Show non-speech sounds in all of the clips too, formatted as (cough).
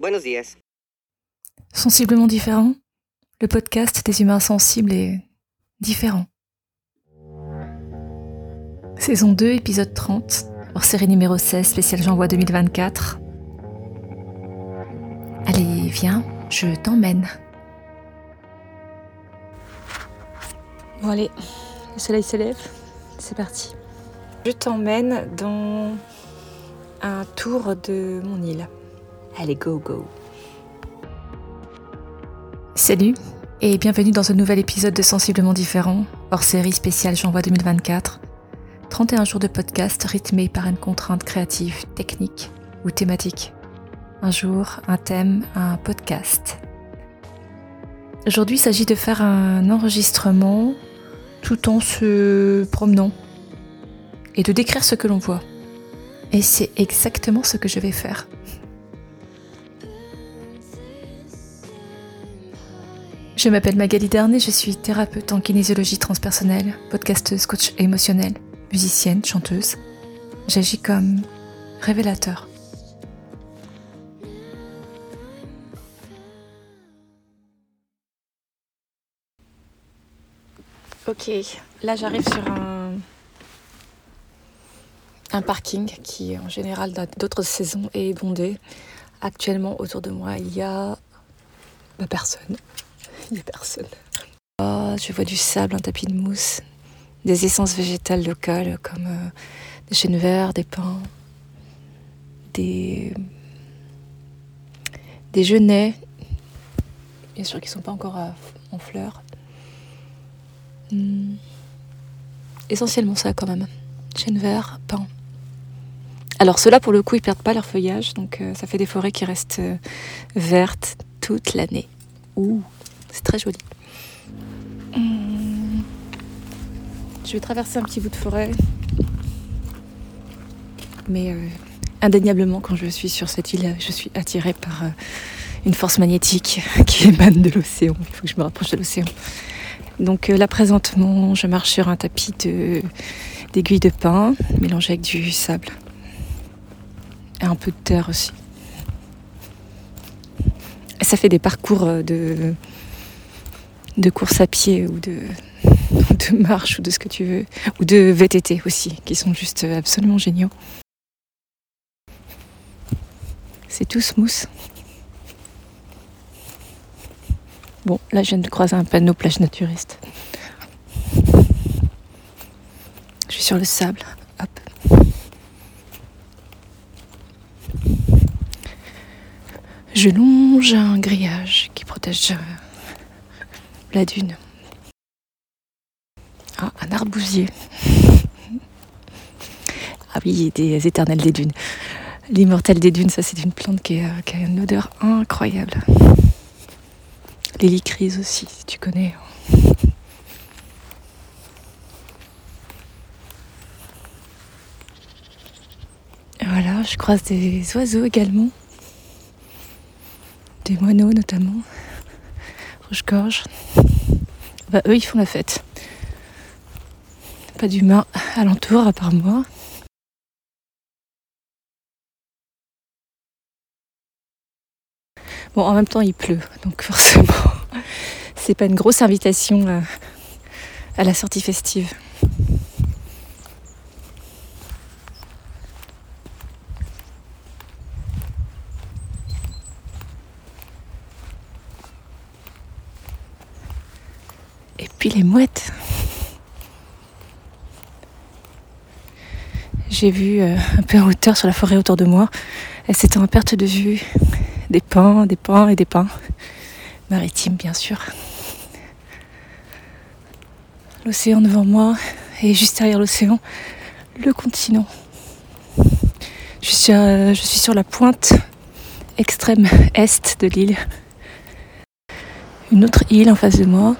Buenos días. Sensiblement différent, le podcast des humains sensibles et différents. Saison 2, épisode 30, hors série numéro 16, spécial J'envoie 2024. Allez, viens, je t'emmène. Bon allez, le soleil se lève, c'est parti. Je t'emmène dans un tour de mon île. Allez, go, go. Salut et bienvenue dans ce nouvel épisode de Sensiblement différent, hors série spéciale J'envoie 2024. 31 jours de podcast rythmés par une contrainte créative, technique ou thématique. Un jour, un thème, un podcast. Aujourd'hui, il s'agit de faire un enregistrement tout en se promenant et de décrire ce que l'on voit. Et c'est exactement ce que je vais faire. Je m'appelle Magali Darnay, je suis thérapeute en kinésiologie transpersonnelle, podcasteuse, coach émotionnelle, musicienne, chanteuse. J'agis comme révélateur. Ok, là j'arrive sur un, un parking qui en général d'autres saisons est bondé. Actuellement autour de moi il y a bah, personne. (laughs) Personne. Oh, je vois du sable, un tapis de mousse, des essences végétales locales comme euh, des chênes verts, des pins, des, des genêts, bien sûr qui ne sont pas encore en fleurs. Hmm. Essentiellement ça quand même. Chênes verts, pins. Alors ceux-là pour le coup ils perdent pas leur feuillage, donc euh, ça fait des forêts qui restent euh, vertes toute l'année. Ouh, c'est très joli. Hmm. Je vais traverser un petit bout de forêt. Mais euh, indéniablement, quand je suis sur cette île, je suis attirée par euh, une force magnétique (laughs) qui émane de l'océan. Il faut que je me rapproche de l'océan. Donc euh, là, présentement, je marche sur un tapis d'aiguilles de pin mélangé avec du sable. Et un peu de terre aussi. Ça fait des parcours de, de course à pied ou (laughs) de, marche ou de ce que tu veux, ou de VTT aussi, qui sont juste absolument géniaux. C'est tout smooth. Bon, là je viens de croiser un panneau plage naturiste. Je suis sur le sable. Je longe un grillage qui protège la dune. Ah, un arbousier. Ah oui, des éternels des dunes. L'immortel des dunes, ça c'est une plante qui, a une odeur incroyable. L'hélicryse aussi, si tu connais. Voilà, je croise des oiseaux également. Des moineaux notamment. Rouge-gorge. Bah, eux, ils font la fête. Pas d'humains alentour à part moi. Bon, en même temps, il pleut, donc (laughs) forcément, c'est pas une grosse invitation à, à la sortie festive. Et puis les mouettes. J'ai vu euh, un peu en hauteur sur la forêt autour de moi. Et c'était en perte de vue. Des pins, des pins et des pins. Maritimes, bien sûr. L'océan devant moi et juste derrière l'océan, le continent. Euh, je suis sur la pointe extrême est de l'île. Une autre île en face de moi.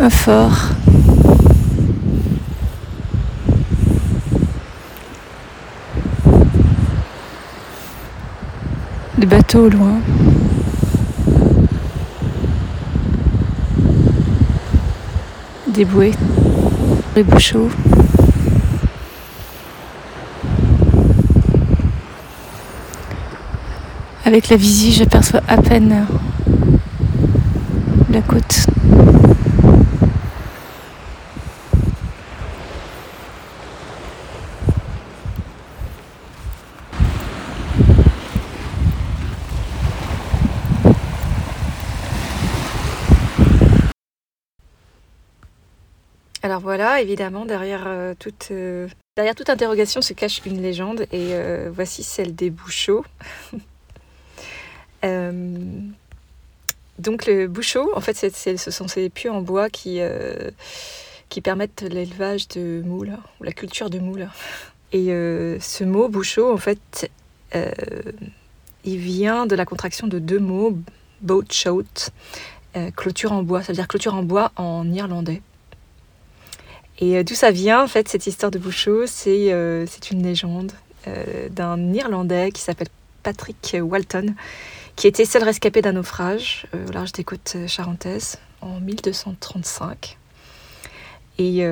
un fort. Des bateaux au loin. Des bouées. Des bouchots. Avec la visie, j'aperçois à peine la côte. Alors voilà, évidemment, derrière, euh, toute, euh, derrière toute interrogation se cache une légende, et euh, voici celle des bouchots. (laughs) donc le bouchot, en fait, ce sont ces puits en bois qui, qui permettent l'élevage de moules, ou la culture de moules. Et ce mot bouchot, en fait, il vient de la contraction de deux mots, boat shout, clôture en bois, ça veut dire clôture en bois en irlandais. Et euh, d'où ça vient, en fait, cette histoire de Bouchot C'est euh, une légende euh, d'un Irlandais qui s'appelle Patrick Walton, qui était seul rescapé d'un naufrage au large des côtes charentaises en 1235. Et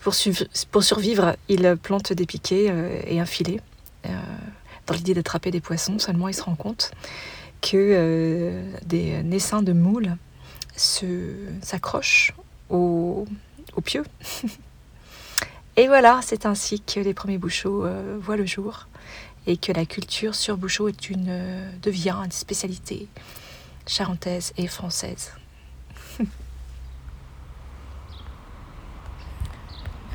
pour, pour, survivre, il plante des piquets et un filet dans l'idée d'attraper des poissons. Seulement, il se rend compte que des naissins de moules s'accrochent au, au pieu. (laughs) et voilà, c'est ainsi que les premiers bouchots euh, voient le jour et que la culture sur bouchot est une, euh, devient une spécialité charentaise et française. (laughs)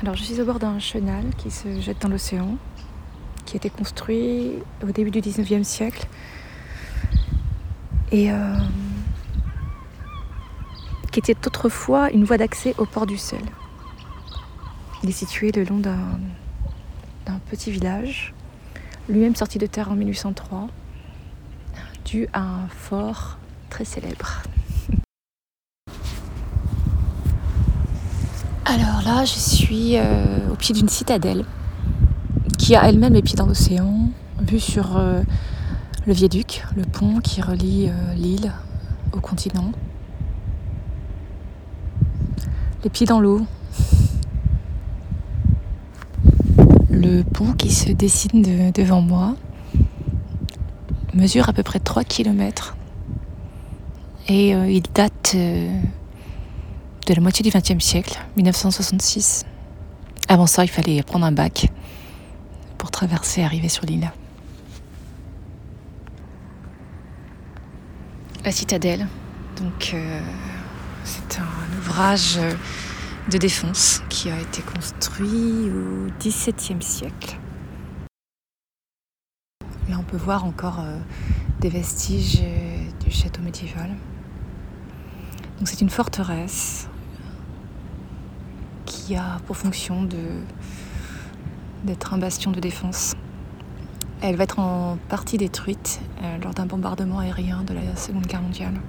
Alors je suis au bord d'un chenal qui se jette dans l'océan, qui a été construit au début du 19e siècle. Et euh, qui était autrefois une voie d'accès au port du Sel. Il est situé le long d'un petit village, lui-même sorti de terre en 1803, dû à un fort très célèbre. (laughs) Alors là, je suis euh, au pied d'une citadelle qui a elle-même les pieds dans l'océan, vue sur euh, le viaduc, le pont qui relie euh, l'île au continent les pieds dans l'eau. Le pont qui se dessine devant moi mesure à peu près 3 km et euh, il date euh, de la moitié du XXe siècle, 1966. Avant ça, il fallait prendre un bac pour traverser et arriver sur l'île. La citadelle, donc euh, c'est un ouvrage de défense qui a été construit au XVIIe siècle. Là, on peut voir encore euh, des vestiges euh, du château médiéval. C'est une forteresse qui a pour fonction d'être un bastion de défense. Elle va être en partie détruite euh, lors d'un bombardement aérien de la Seconde Guerre mondiale.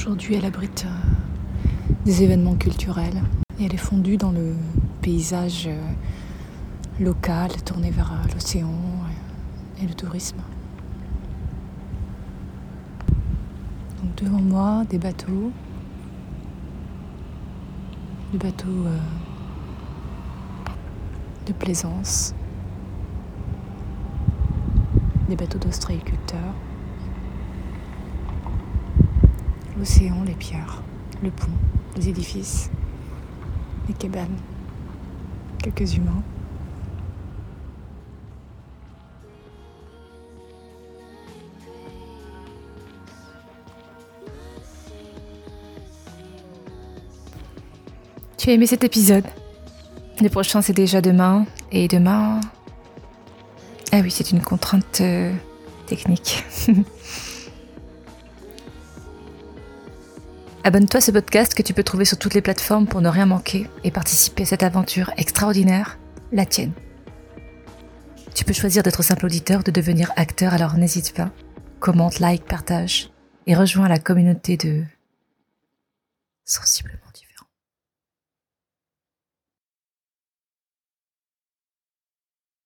Aujourd'hui, elle abrite euh, des événements culturels et elle est fondue dans le paysage euh, local tourné vers euh, l'océan et le tourisme. Donc devant moi, des bateaux, des bateaux de plaisance, des bateaux d'ostréiculteurs. L'océan, les pierres, le pont, les édifices, les cabanes, quelques humains. Tu as aimé cet épisode? Le prochain c'est déjà demain et demain... Ah oui, c'est une contrainte euh, technique. (laughs) Abonne-toi à ce podcast que tu peux trouver sur toutes les plateformes pour ne rien manquer et participer à cette aventure extraordinaire, la tienne. Tu peux choisir d'être simple auditeur, de devenir acteur, alors n'hésite pas. Commente, like, partage et rejoins la communauté de sensiblement différents.